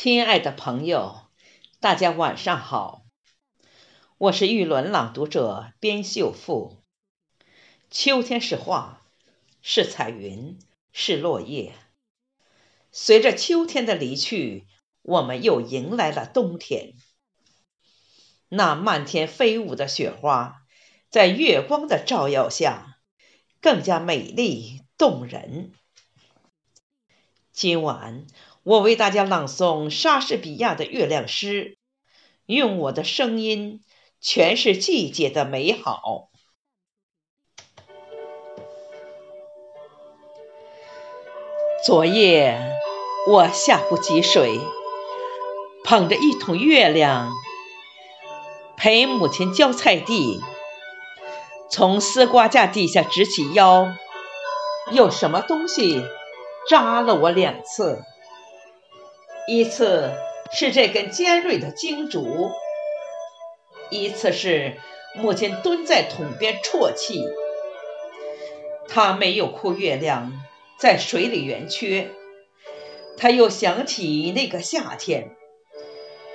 亲爱的朋友，大家晚上好，我是玉轮朗读者边秀富。秋天是画，是彩云，是落叶。随着秋天的离去，我们又迎来了冬天。那漫天飞舞的雪花，在月光的照耀下，更加美丽动人。今晚。我为大家朗诵莎士比亚的《月亮诗》，用我的声音诠释季节的美好。昨夜我下不及水，捧着一桶月亮，陪母亲浇菜地，从丝瓜架底下直起腰，有什么东西扎了我两次。一次是这根尖锐的荆竹，一次是母亲蹲在桶边啜泣。她没有哭月亮在水里圆缺，她又想起那个夏天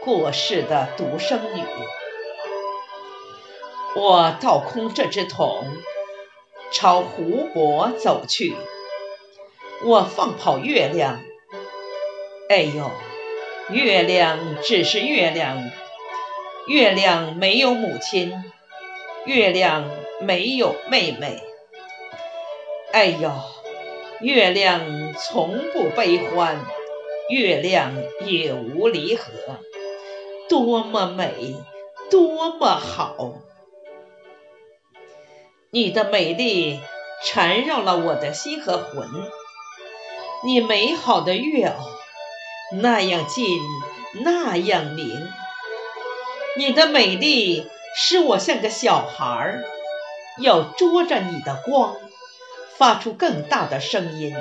过世的独生女。我倒空这只桶，朝湖泊走去。我放跑月亮。哎呦，月亮只是月亮，月亮没有母亲，月亮没有妹妹。哎呦，月亮从不悲欢，月亮也无离合，多么美，多么好！你的美丽缠绕了我的心和魂，你美好的月偶。那样近，那样明。你的美丽使我像个小孩儿，要捉着你的光，发出更大的声音。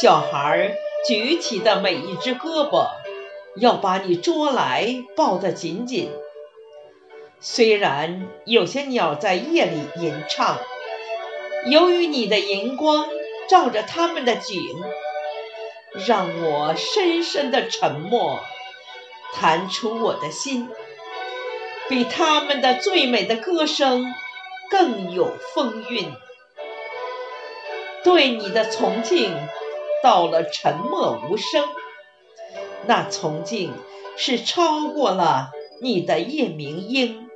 小孩儿举起的每一只胳膊，要把你捉来抱得紧紧。虽然有些鸟在夜里吟唱，由于你的荧光照着它们的颈。让我深深的沉默，弹出我的心，比他们的最美的歌声更有风韵。对你的崇敬到了沉默无声，那崇敬是超过了你的夜明莺。